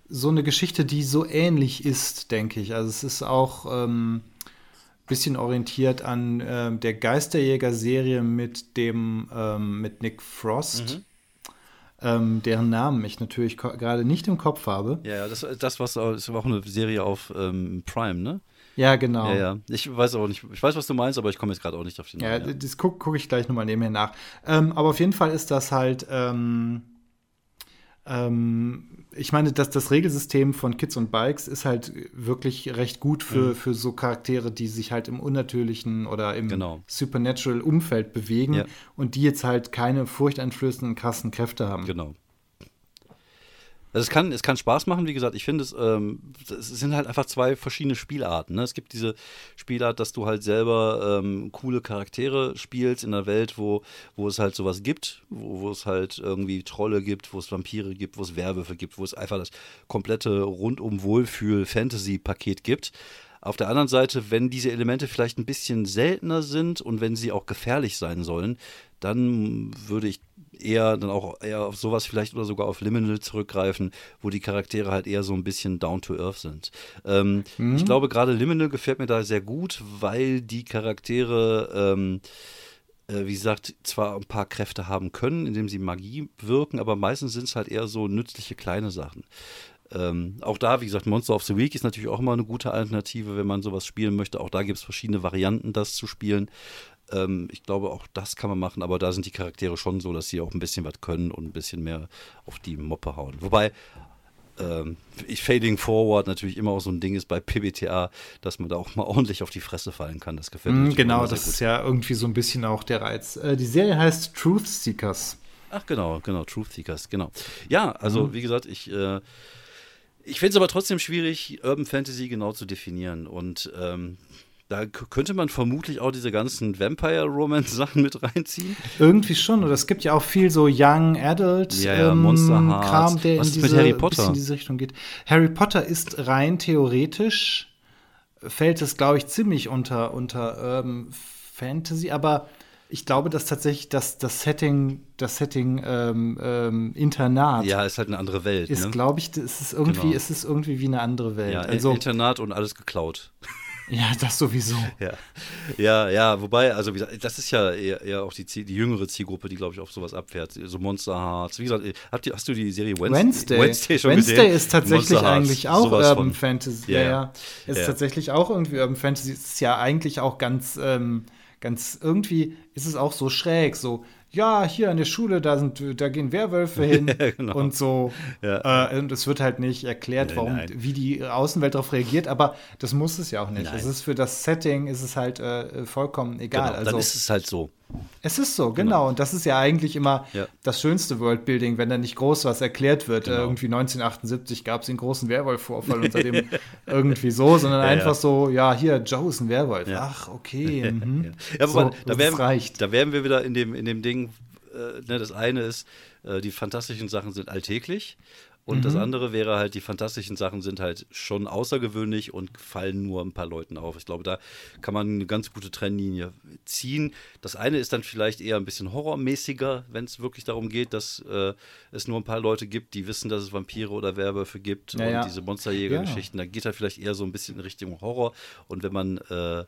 so eine Geschichte, die so ähnlich ist, denke ich. Also es ist auch ähm, bisschen orientiert an äh, der Geisterjäger-Serie mit dem ähm, mit Nick Frost. Mhm ähm, deren Namen ich natürlich gerade nicht im Kopf habe. Ja, ja das, das was, das war auch eine Serie auf ähm, Prime, ne? Ja, genau. Ja, ja. Ich weiß auch nicht, ich weiß, was du meinst, aber ich komme jetzt gerade auch nicht auf den Namen. Ja, das gucke guck ich gleich nochmal nebenher nach. Ähm, aber auf jeden Fall ist das halt ähm, ähm, ich meine, dass das Regelsystem von Kids und Bikes ist halt wirklich recht gut für, mhm. für so Charaktere, die sich halt im unnatürlichen oder im genau. supernatural Umfeld bewegen ja. und die jetzt halt keine furchteinflößenden krassen Kräfte haben. Genau. Also es kann, es kann Spaß machen, wie gesagt, ich finde es, ähm, es sind halt einfach zwei verschiedene Spielarten. Ne? Es gibt diese Spielart, dass du halt selber ähm, coole Charaktere spielst in einer Welt, wo, wo es halt sowas gibt, wo, wo es halt irgendwie Trolle gibt, wo es Vampire gibt, wo es Werwölfe gibt, wo es einfach das komplette rundum Wohlfühl-Fantasy-Paket gibt. Auf der anderen Seite, wenn diese Elemente vielleicht ein bisschen seltener sind und wenn sie auch gefährlich sein sollen, dann würde ich eher dann auch eher auf sowas vielleicht oder sogar auf Liminal zurückgreifen, wo die Charaktere halt eher so ein bisschen down to earth sind. Ähm, mhm. Ich glaube, gerade Liminal gefällt mir da sehr gut, weil die Charaktere ähm, äh, wie gesagt, zwar ein paar Kräfte haben können, indem sie Magie wirken, aber meistens sind es halt eher so nützliche kleine Sachen. Ähm, auch da, wie gesagt, Monster of the Week ist natürlich auch immer eine gute Alternative, wenn man sowas spielen möchte. Auch da gibt es verschiedene Varianten, das zu spielen. Ähm, ich glaube, auch das kann man machen, aber da sind die Charaktere schon so, dass sie auch ein bisschen was können und ein bisschen mehr auf die Moppe hauen. Wobei, ähm, Fading Forward natürlich immer auch so ein Ding ist bei PBTA, dass man da auch mal (laughs) ordentlich auf die Fresse fallen kann. Das gefällt mir. Mm, genau, das ist ja irgendwie so ein bisschen auch der Reiz. Äh, die Serie heißt Truth Seekers. Ach genau, genau, Truth Seekers, genau. Ja, also mhm. wie gesagt, ich äh, ich finde es aber trotzdem schwierig, Urban Fantasy genau zu definieren. Und ähm, da könnte man vermutlich auch diese ganzen Vampire-Romance-Sachen mit reinziehen. Irgendwie schon. Oder es gibt ja auch viel so Young Adult ja, ja, ähm, Kram, der Was in diese, mit Harry Potter? in diese Richtung geht. Harry Potter ist rein theoretisch, fällt es, glaube ich, ziemlich unter, unter ähm, Fantasy, aber ich glaube, dass tatsächlich das, das Setting, das Setting ähm, ähm, Internat. Ja, ist halt eine andere Welt. Ist, ne? glaube ich, es ist irgendwie, genau. es ist irgendwie wie eine andere Welt. Ja, also, Internat und alles geklaut. Ja, das sowieso. Ja, ja, ja wobei, also wie gesagt, das ist ja eher, eher auch die, die jüngere Zielgruppe, die, glaube ich, auf sowas abfährt. So Monster Hearts. Wie gesagt, ihr, hast du die Serie Wednesday, Wednesday, schon Wednesday gesehen? Wednesday ist tatsächlich eigentlich auch Urban von. Fantasy. Ja, ja. Ist ja. tatsächlich auch irgendwie Urban Fantasy. Ist ja eigentlich auch ganz, ähm, ganz irgendwie ist es auch so schräg, so ja, hier an der Schule, da, sind, da gehen Werwölfe hin (laughs) ja, genau. und so. Ja. Äh, und es wird halt nicht erklärt, nein, warum, nein. wie die Außenwelt darauf reagiert, aber das muss es ja auch nicht. Nein. Es ist für das Setting ist es halt äh, vollkommen egal. Genau, also, dann ist es halt so. Es ist so, genau. genau. Und das ist ja eigentlich immer ja. das schönste Worldbuilding, wenn da nicht groß was erklärt wird. Genau. irgendwie 1978 gab es den großen Werwolf-Vorfall und seitdem (laughs) irgendwie so, sondern ja, einfach ja. so, ja, hier, Joe ist ein Werwolf. Ach, okay. (laughs) Mhm. ja, aber so, da, wären, reicht. da wären wir wieder in dem, in dem Ding, äh, ne, das eine ist, äh, die fantastischen Sachen sind alltäglich und mhm. das andere wäre halt, die fantastischen Sachen sind halt schon außergewöhnlich und fallen nur ein paar Leuten auf. Ich glaube, da kann man eine ganz gute Trennlinie ziehen. Das eine ist dann vielleicht eher ein bisschen horrormäßiger, wenn es wirklich darum geht, dass äh, es nur ein paar Leute gibt, die wissen, dass es Vampire oder Werwölfe gibt ja, und ja. diese Monsterjäger-Geschichten. Ja. Da geht er vielleicht eher so ein bisschen in Richtung Horror. Und wenn man äh,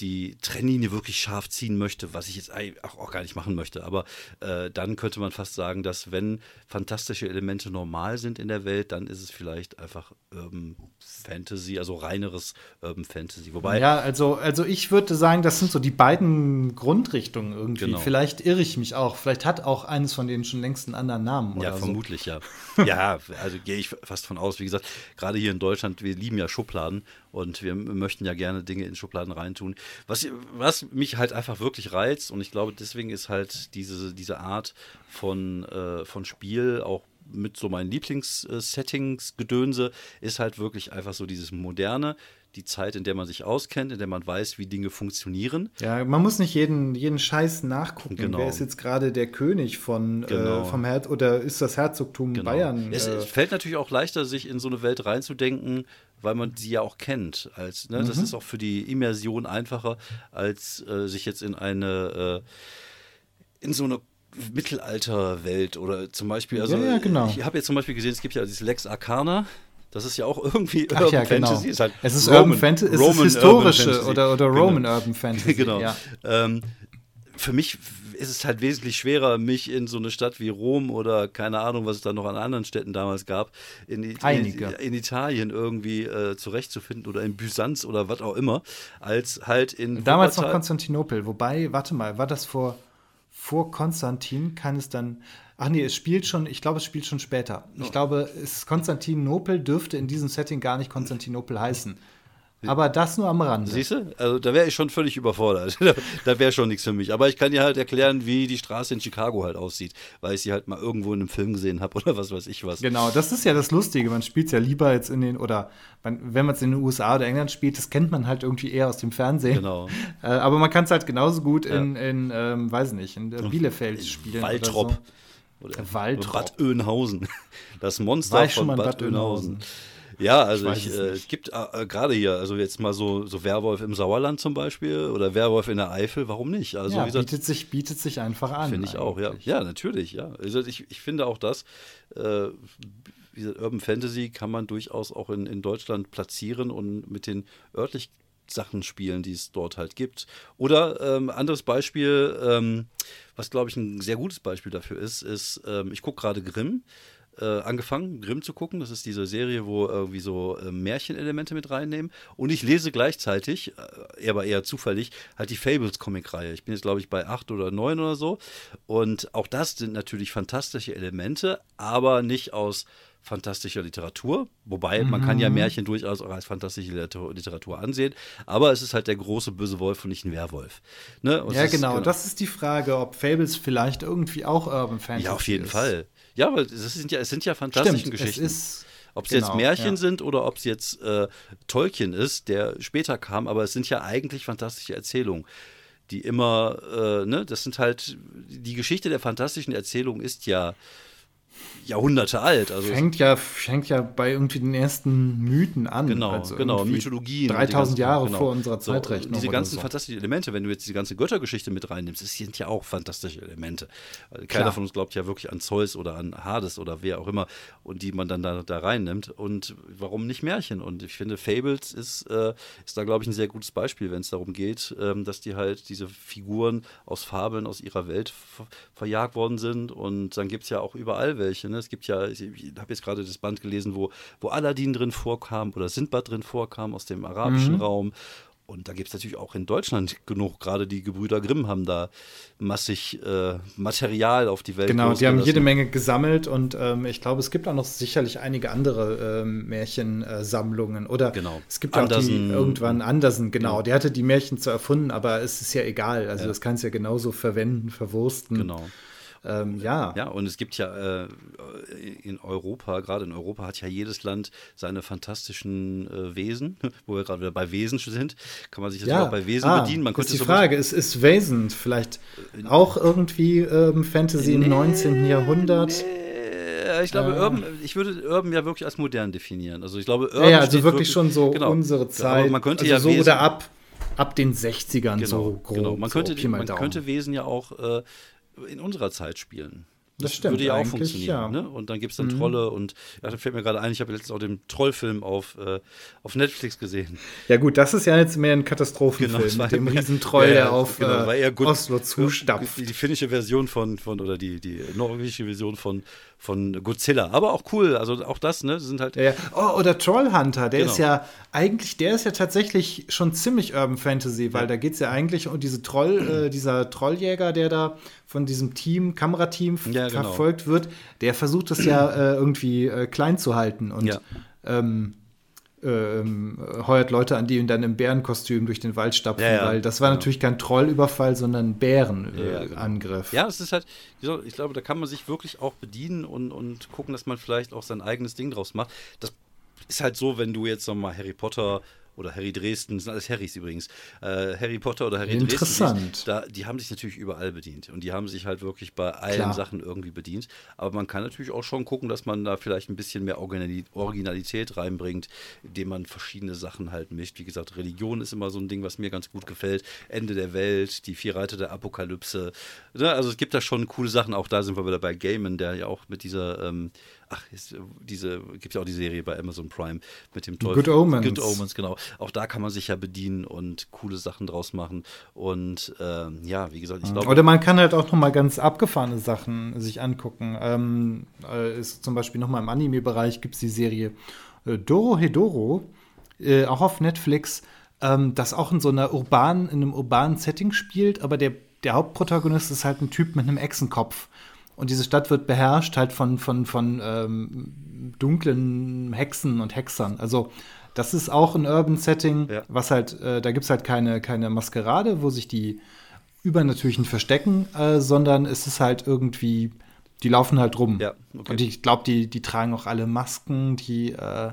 die Trennlinie wirklich scharf ziehen möchte, was ich jetzt auch, auch gar nicht machen möchte. Aber äh, dann könnte man fast sagen, dass wenn fantastische Elemente normal sind in der Welt, dann ist es vielleicht einfach Urban Fantasy, also reineres Urban Fantasy. Wobei. Ja, also, also ich würde sagen, das sind so die beiden Grundrichtungen irgendwie. Genau. Vielleicht irre ich mich auch. Vielleicht hat auch eines von denen schon längst einen anderen Namen. ja, vermutlich, so. ja. (laughs) ja, also gehe ich fast von aus. Wie gesagt, gerade hier in Deutschland, wir lieben ja Schubladen und wir möchten ja gerne Dinge in Schubladen reintun. Was, was mich halt einfach wirklich reizt und ich glaube, deswegen ist halt diese, diese Art von, äh, von Spiel auch mit so meinen Lieblingssettings-Gedönse ist halt wirklich einfach so dieses moderne, die Zeit, in der man sich auskennt, in der man weiß, wie Dinge funktionieren. Ja, man muss nicht jeden, jeden Scheiß nachgucken. Genau. Wer ist jetzt gerade der König von, äh, genau. äh, vom Herz oder ist das Herzogtum genau. Bayern? Es, äh, fällt natürlich auch leichter, sich in so eine Welt reinzudenken, weil man sie ja auch kennt. Als, ne? mhm. Das ist auch für die Immersion einfacher, als äh, sich jetzt in eine äh, in so eine Mittelalterwelt oder zum Beispiel, also ja, ja, genau. ich habe jetzt zum Beispiel gesehen, es gibt ja dieses Lex Arcana, das ist ja auch irgendwie Ach, Urban ja, genau. Fantasy. Ist halt es ist Roman, Urban Fantasy, es Roman ist historische oder, oder. Roman genau. Urban Fantasy. genau. Ja. Ähm, für mich ist es halt wesentlich schwerer, mich in so eine Stadt wie Rom oder keine Ahnung, was es da noch an anderen Städten damals gab, in, in, in Italien irgendwie äh, zurechtzufinden oder in Byzanz oder was auch immer, als halt in. Damals noch Konstantinopel, wobei, warte mal, war das vor vor Konstantin kann es dann. Ach nee, es spielt schon, ich glaube, es spielt schon später. Ich glaube, es Konstantinopel dürfte in diesem Setting gar nicht Konstantinopel heißen. Aber das nur am Rande. Siehst du? Also da wäre ich schon völlig überfordert. (laughs) da, da wäre schon nichts für mich. Aber ich kann dir halt erklären, wie die Straße in Chicago halt aussieht, weil ich sie halt mal irgendwo in einem Film gesehen habe (laughs) oder was weiß ich was. Genau, das ist ja das Lustige. Man spielt es ja lieber jetzt in den, oder man, wenn man es in den USA oder England spielt, das kennt man halt irgendwie eher aus dem Fernsehen. Genau. (laughs) Äh, aber man kann es halt genauso gut in, ja. in ähm, weiß nicht, in Bielefeld spielen. Waldrop. Oder, so. Oder Waldrop. Bad Oeynhausen. (laughs) Das Monster von Bad, Bad Oeynhausen. Ja, also ich, ich äh, gibt äh, gerade hier, also jetzt mal so, so Werwolf im Sauerland zum Beispiel oder Werwolf in der Eifel, warum nicht? Also, ja, gesagt, bietet, sich, bietet sich einfach an. Finde ich auch, ja. Ja, natürlich, ja. Also ich, ich finde auch das, äh, wie gesagt, Urban Fantasy kann man durchaus auch in, in Deutschland platzieren und mit den örtlich Sachen spielen, die es dort halt gibt. Oder ähm, anderes Beispiel, ähm, was glaube ich ein sehr gutes Beispiel dafür ist, ist, ähm, ich gucke gerade Grimm äh, angefangen, Grimm zu gucken. Das ist diese Serie, wo irgendwie so äh, Märchenelemente mit reinnehmen. Und ich lese gleichzeitig, äh, aber eher zufällig, halt die Fables-Comic-Reihe. Ich bin jetzt, glaube ich, bei acht oder neun oder so. Und auch das sind natürlich fantastische Elemente, aber nicht aus fantastischer Literatur, wobei mhm. man kann ja mhm. Märchen durchaus auch als fantastische Literatur ansehen, aber es ist halt der große böse Wolf und nicht ein Werwolf. Ne? ja, genau. genau. Das ist die Frage, ob Fables vielleicht irgendwie auch Urban Fantasy ist. Ja, auf jeden ist. Fall. Ja, aber es sind ja, es sind ja fantastische Geschichten. Es ob es genau, jetzt Märchen ja. sind oder ob es jetzt äh, Tolkien ist, der später kam, aber es sind ja eigentlich fantastische Erzählungen, die immer, äh, ne, das sind halt, die Geschichte der fantastischen Erzählung ist ja Jahrhunderte alt. Also fängt ja, fängt ja bei irgendwie den ersten Mythen an. Genau, also genau, Mythologien. 3000 Jahre genau. vor unserer Zeitrechnung. So, diese ganzen so. fantastischen Elemente, wenn du jetzt die ganze Göttergeschichte mit reinnimmst, das sind ja auch fantastische Elemente. Keiner Klar. von uns glaubt ja wirklich an Zeus oder an Hades oder wer auch immer und die man dann da, da reinnimmt. Und warum nicht Märchen? Und ich finde, Fables ist, äh, ist da, glaube ich, ein sehr gutes Beispiel, wenn es darum geht, ähm, dass die halt diese Figuren aus Fabeln aus ihrer Welt ver verjagt worden sind. Und dann gibt es ja auch überall welche. Ne? Es gibt ja, ich, ich habe jetzt gerade das Band gelesen, wo, wo Aladdin drin vorkam oder Sindbad drin vorkam aus dem arabischen mhm. Raum. Und da gibt es natürlich auch in Deutschland genug. Gerade die Gebrüder Grimm haben da massig äh, Material auf die Welt Genau, die haben jede Menge gesammelt und ähm, ich glaube, es gibt auch noch sicherlich einige andere ähm, Märchensammlungen. Oder genau. es gibt Andersen, auch die irgendwann Andersen, genau. Ja. Der hatte die Märchen zu erfunden, aber es ist ja egal. Also ja. das kannst du ja genauso verwenden, verwursten. Genau. Ähm, ja. Ja, und es gibt ja äh, in Europa, gerade in Europa hat ja jedes Land seine fantastischen äh, Wesen, (laughs) wo wir gerade wieder bei Wesen sind, kann man sich das ja. auch bei Wesen ah, bedienen. Man könnte ist die Frage, ist, ist Wesen vielleicht äh, auch irgendwie ähm, Fantasy nee, im 19. Jahrhundert? Nee ich glaube, äh. Urban, ich würde Urban ja wirklich als modern definieren. Also ich glaube, Urban ja, also wirklich, wirklich, schon so genau. unsere Zeit. Aber man könnte also ja so Wesen, oder ab, ab den 60ern genau, so grob. Genau. Man, könnte, so, man könnte Wesen ja auch äh, in unserer Zeit spielen. Das, das stimmt, würde ja auch funktionieren. Ja. Ne? Und dann gibt es dann mhm. Trolle und ja, da fällt mir gerade ein, ich habe letztens auch den Trollfilm auf, äh, auf Netflix gesehen. Ja, gut, das ist ja jetzt mehr ein Katastrophenfilm genau, mit dem Riesentroll, ja, der auf genau, äh, Oslo zustapft. Die, die, finnische Version von, von oder die, die norwegische Version von, von Godzilla. Aber auch cool, also auch das, ne? sind halt. Ja, Oh, oder Trollhunter, der genau. ist ja eigentlich, der ist ja tatsächlich schon ziemlich Urban Fantasy, weil da geht es ja eigentlich um diese Troll, äh, dieser Trolljäger, der da von diesem Team, Kamerateam ja, genau. verfolgt wird, der versucht das ja (clears throat) äh, irgendwie äh, klein zu halten und ja. ähm, ähm, heuert Leute an, die ihn dann im Bärenkostüm durch den Wald stapfen, ja, weil das war genau. natürlich kein Trollüberfall, sondern ein Bärenangriff. Äh, ja, es ist halt, ich glaube, da kann man sich wirklich auch bedienen und, und gucken, dass man vielleicht auch sein eigenes Ding draus macht. Das ist halt so, wenn du jetzt nochmal Harry Potter oder Harry Dresden, das sind alles Harrys übrigens, äh, Harry Potter oder Harry Interessant. Dresden, da, die haben sich natürlich überall bedient und die haben sich halt wirklich bei allen Klar. Sachen irgendwie bedient. Aber man kann natürlich auch schon gucken, dass man da vielleicht ein bisschen mehr Originalität reinbringt, indem man verschiedene Sachen halt mischt. Wie gesagt, Religion ist immer so ein Ding, was mir ganz gut gefällt. Ende der Welt, die vier Reiter der Apokalypse. Ne, also es gibt da schon coole Sachen. Auch da sind wir wieder bei Gaiman, der ja auch mit dieser ähm, ach, ist, diese, gibt ja auch die Serie bei Amazon Prime mit dem Teufel. Good Omens. Good Omens, genau. Auch da kann man sich ja bedienen und coole Sachen draus machen. Und ähm, ja, wie gesagt, ich glaube. Oder man kann halt auch noch mal ganz abgefahrene Sachen sich angucken. Ähm, äh, ist zum Beispiel noch mal im Anime-Bereich gibt es die Serie äh, Doro Hedoro, äh, auch auf Netflix, ähm, das auch in so einer urbanen, in einem urbanen Setting spielt, aber der der Hauptprotagonist ist halt ein Typ mit einem Echsenkopf. Und diese Stadt wird beherrscht halt von, von, von ähm, dunklen Hexen und Hexern. Also das ist auch ein Urban Setting, ja. was halt, äh, da gibt es halt keine, keine Maskerade, wo sich die Übernatürlichen verstecken, äh, sondern es ist halt irgendwie, die laufen halt rum. Ja, okay. Und ich glaube, die, die tragen auch alle Masken, die, äh,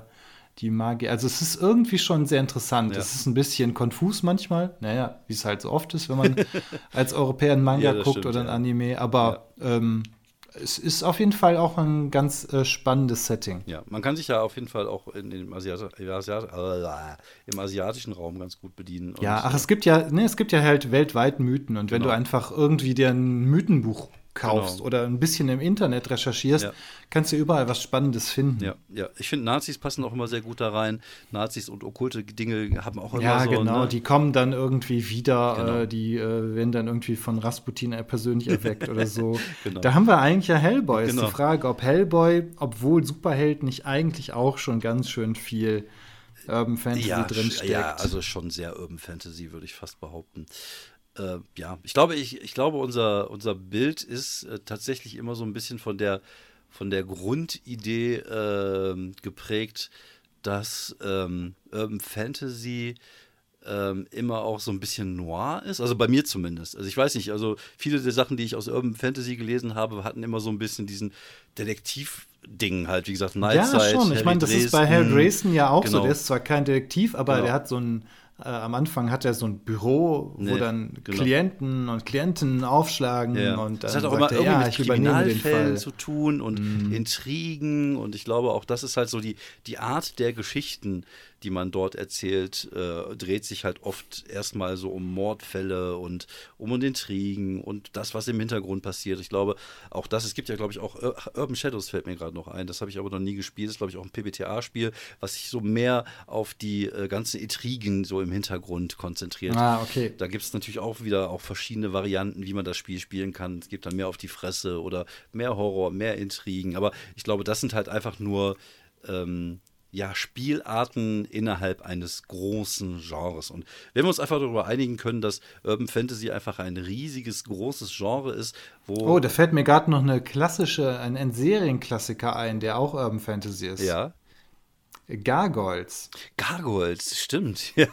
die Magie. Also es ist irgendwie schon sehr interessant. Ja. Es ist ein bisschen konfus manchmal, naja, wie es halt so oft ist, wenn man (laughs) als Europäer einen Manga ja, guckt stimmt, oder ein Anime, aber ähm, es ist auf jeden Fall auch ein ganz äh, spannendes Setting. Ja, man kann sich ja auf jeden Fall auch in, in Asiat Asiat äh, im asiatischen Raum ganz gut bedienen. ja, ach, es gibt ja, ne, es gibt ja halt weltweit Mythen und wenn genau. du einfach irgendwie dir ein Mythenbuch kaufst genau. oder ein bisschen im Internet recherchierst, ja. kannst du überall was Spannendes finden. Ja, ja. Ich finde, Nazis passen auch immer sehr gut da rein. Nazis und okkulte Dinge haben auch immer ja, so. Ja, genau. Ne? Die kommen dann irgendwie wieder, genau. äh, die äh, werden dann irgendwie von Rasputin persönlich erweckt oder so. (laughs) Genau. Da haben wir eigentlich ja Hellboy. Genau. Ist die Frage, ob Hellboy, obwohl Superheld, nicht eigentlich auch schon ganz schön viel Urban Fantasy ja, drinsteckt. Ja, also schon sehr Urban Fantasy, würde ich fast behaupten äh, ja, ich glaube, ich, ich glaube, unser, unser Bild ist äh, tatsächlich immer so ein bisschen von der, von der Grundidee äh, geprägt, dass ähm, Urban Fantasy ähm, immer auch so ein bisschen noir ist. Also bei mir zumindest. Also ich weiß nicht, also viele der Sachen, die ich aus Urban Fantasy gelesen habe, hatten immer so ein bisschen diesen Detektiv- Ding halt, wie gesagt, Nightside. Ja, schon. Ich meine, das ist bei Harry Dresden ja auch genau. so. Der ist zwar kein Detektiv, aber genau. der hat so ein äh, am Anfang hat er so ein Büro, wo nee, dann genau. Klienten und Klienten aufschlagen ja. und das hat auch immer er, irgendwie ja, mit Kriminalfällen zu tun und mm. Intrigen und ich glaube auch das ist halt so die, die Art der Geschichten, die man dort erzählt, äh, dreht sich halt oft erstmal so um Mordfälle und um und Intrigen und das, was im Hintergrund passiert. Ich glaube, auch das, es gibt ja, glaube ich, auch Urban Shadows fällt mir gerade noch ein. Das habe ich aber noch nie gespielt. Das ist, glaube ich, auch ein PBTA-Spiel, was sich so mehr auf die äh, ganzen Intrigen so im Hintergrund konzentriert. Ah, okay. Da gibt es natürlich auch wieder auch verschiedene Varianten, wie man das Spiel spielen kann. Es gibt dann mehr auf die Fresse oder mehr Horror, mehr Intrigen. Aber ich glaube, das sind halt einfach nur ähm, ja, Spielarten innerhalb eines großen Genres. Und wenn wir uns einfach darüber einigen können, dass Urban Fantasy einfach ein riesiges, großes Genre ist, wo. Oh, da fällt mir gerade noch eine klassische, ein, ein Serienklassiker ein, der auch Urban Fantasy ist. Ja. Gargoyles. Gargoyles, stimmt. (laughs) Ja,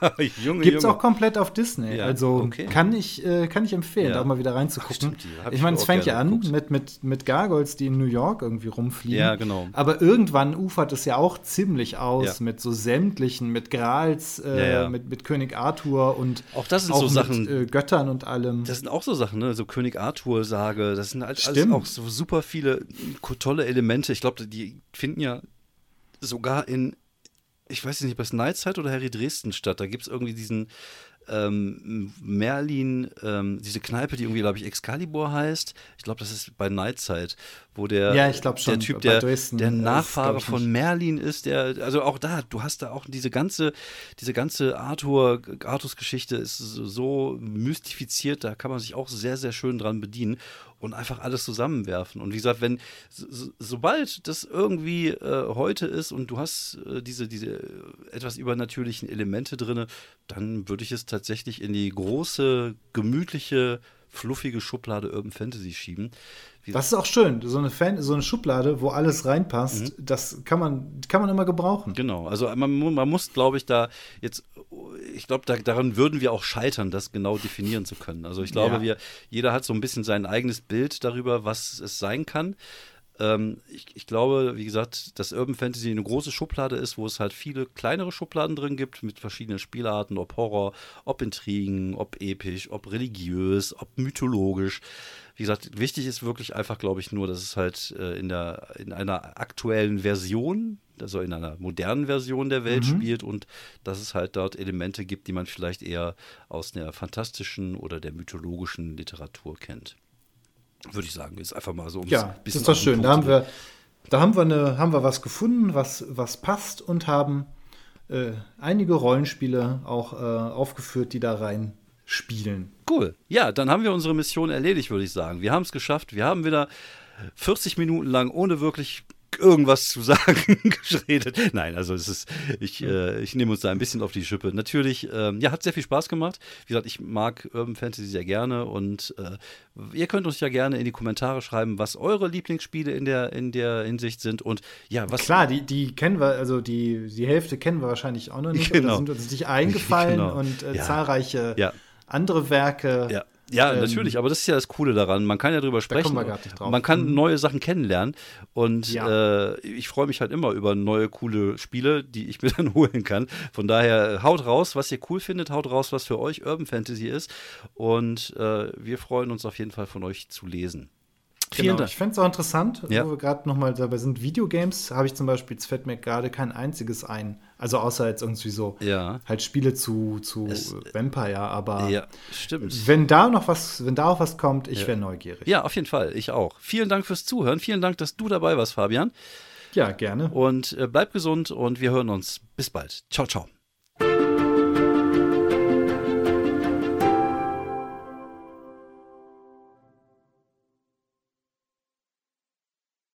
Junge, Gibt's Junge. auch komplett auf Disney. Ja, also okay. kann, ich, äh, kann ich empfehlen, ja. da mal wieder reinzugucken. Ach, ich meine, es fängt ja an mit, mit, mit Gargoyles, die in New York irgendwie rumfliegen. Ja, genau. Aber irgendwann ufert es ja auch ziemlich aus ja. mit so sämtlichen, mit Grals, äh, Mit, mit König Arthur und auch das sind auch so mit, Sachen. Äh, Göttern und allem. Das sind auch so Sachen, ne? So König Arthur-Sage. Das sind halt alles auch so super viele tolle Elemente. Ich glaube, die finden ja sogar in ich weiß nicht, was Nightside oder Harry Dresden statt. Da gibt es irgendwie diesen ähm, Merlin, ähm, diese Kneipe, die irgendwie, glaube ich, Excalibur heißt. Ich glaube, das ist bei Nightside, wo der, ja, schon, der Typ, der, der Nachfahre von Merlin ist, der, also auch da, du hast da auch diese ganze, diese ganze Arthur, Arthurs Geschichte ist so mystifiziert, da kann man sich auch sehr, sehr schön dran bedienen und einfach alles zusammenwerfen. Und wie gesagt, wenn so, sobald das irgendwie äh, heute ist und du hast äh, diese, diese etwas übernatürlichen Elemente drin, dann würde ich es tatsächlich in die große, gemütliche, fluffige Schublade Urban Fantasy schieben. Das ist auch schön, so eine, Fan, so eine Schublade, wo alles reinpasst, mhm. das kann man, kann man immer gebrauchen. Genau, also man, man muss, glaube ich, da jetzt, ich glaube, da, daran würden wir auch scheitern, das genau definieren zu können. Also ich glaube, ja. wir, jeder hat so ein bisschen sein eigenes Bild darüber, was es sein kann. Ähm, ich, ich, glaube, wie gesagt, dass Urban Fantasy eine große Schublade ist, wo es halt viele kleinere Schubladen drin gibt mit verschiedenen Spielarten, ob Horror, ob Intrigen, ob episch, ob religiös, ob mythologisch. Wie gesagt, wichtig ist wirklich einfach, glaube ich, nur, dass es halt äh, in, der, in einer aktuellen Version also in einer modernen Version der Welt mhm. spielt und dass es halt dort Elemente gibt, die man vielleicht eher aus der fantastischen oder der mythologischen Literatur kennt. Würde ich sagen, ist einfach mal so ja. Das ist doch schön. Da haben wir, da haben wir, eine, haben wir was gefunden, was, was passt und haben äh, einige Rollenspiele auch äh, aufgeführt, die da rein spielen. Cool. Ja, dann haben wir unsere Mission erledigt, würde ich sagen. Wir haben es geschafft. Wir haben wieder 40 Minuten lang ohne wirklich irgendwas zu sagen (laughs) geredet. Nein, also es ist, ich, äh, ich nehme uns da ein bisschen auf die Schippe. Natürlich, ähm, ja, hat sehr viel Spaß gemacht. Wie gesagt, ich mag Urban Fantasy sehr gerne und äh, ihr könnt uns ja gerne in die Kommentare schreiben, was eure Lieblingsspiele in der, in der Hinsicht sind und ja, was. Klar, die, die kennen wir, also die, die Hälfte kennen wir wahrscheinlich auch noch nicht. (laughs) Genau. Sind uns nicht eingefallen (laughs) genau. und äh, ja. zahlreiche ja. andere Werke. Ja ja, ähm, natürlich, aber das ist ja das Coole daran. Man kann ja drüber sprechen. Man kann mhm. neue Sachen kennenlernen. Und ja. äh, ich freue mich halt immer über neue, coole Spiele, die ich (laughs) mir dann holen kann. Von daher haut raus, was ihr cool findet, haut raus, was für euch Urban Fantasy ist. Und äh, wir freuen uns auf jeden Fall von euch zu lesen. Vielen genau. Dank. Ich fände es auch interessant, ja. wo wir gerade nochmal dabei sind. Videogames habe ich zum Beispiel, es fällt mir gerade kein einziges ein. Also außer jetzt irgendwie so ja. halt Spiele zu, zu es, Vampire, aber ja, stimmt. wenn da noch was, wenn da auch was kommt, ich wäre neugierig. Ja, auf jeden Fall, ich auch. Vielen Dank fürs Zuhören. Vielen Dank, dass du dabei warst, Fabian. Ja, gerne. Und äh, bleib gesund und wir hören uns. Bis bald. Ciao, ciao.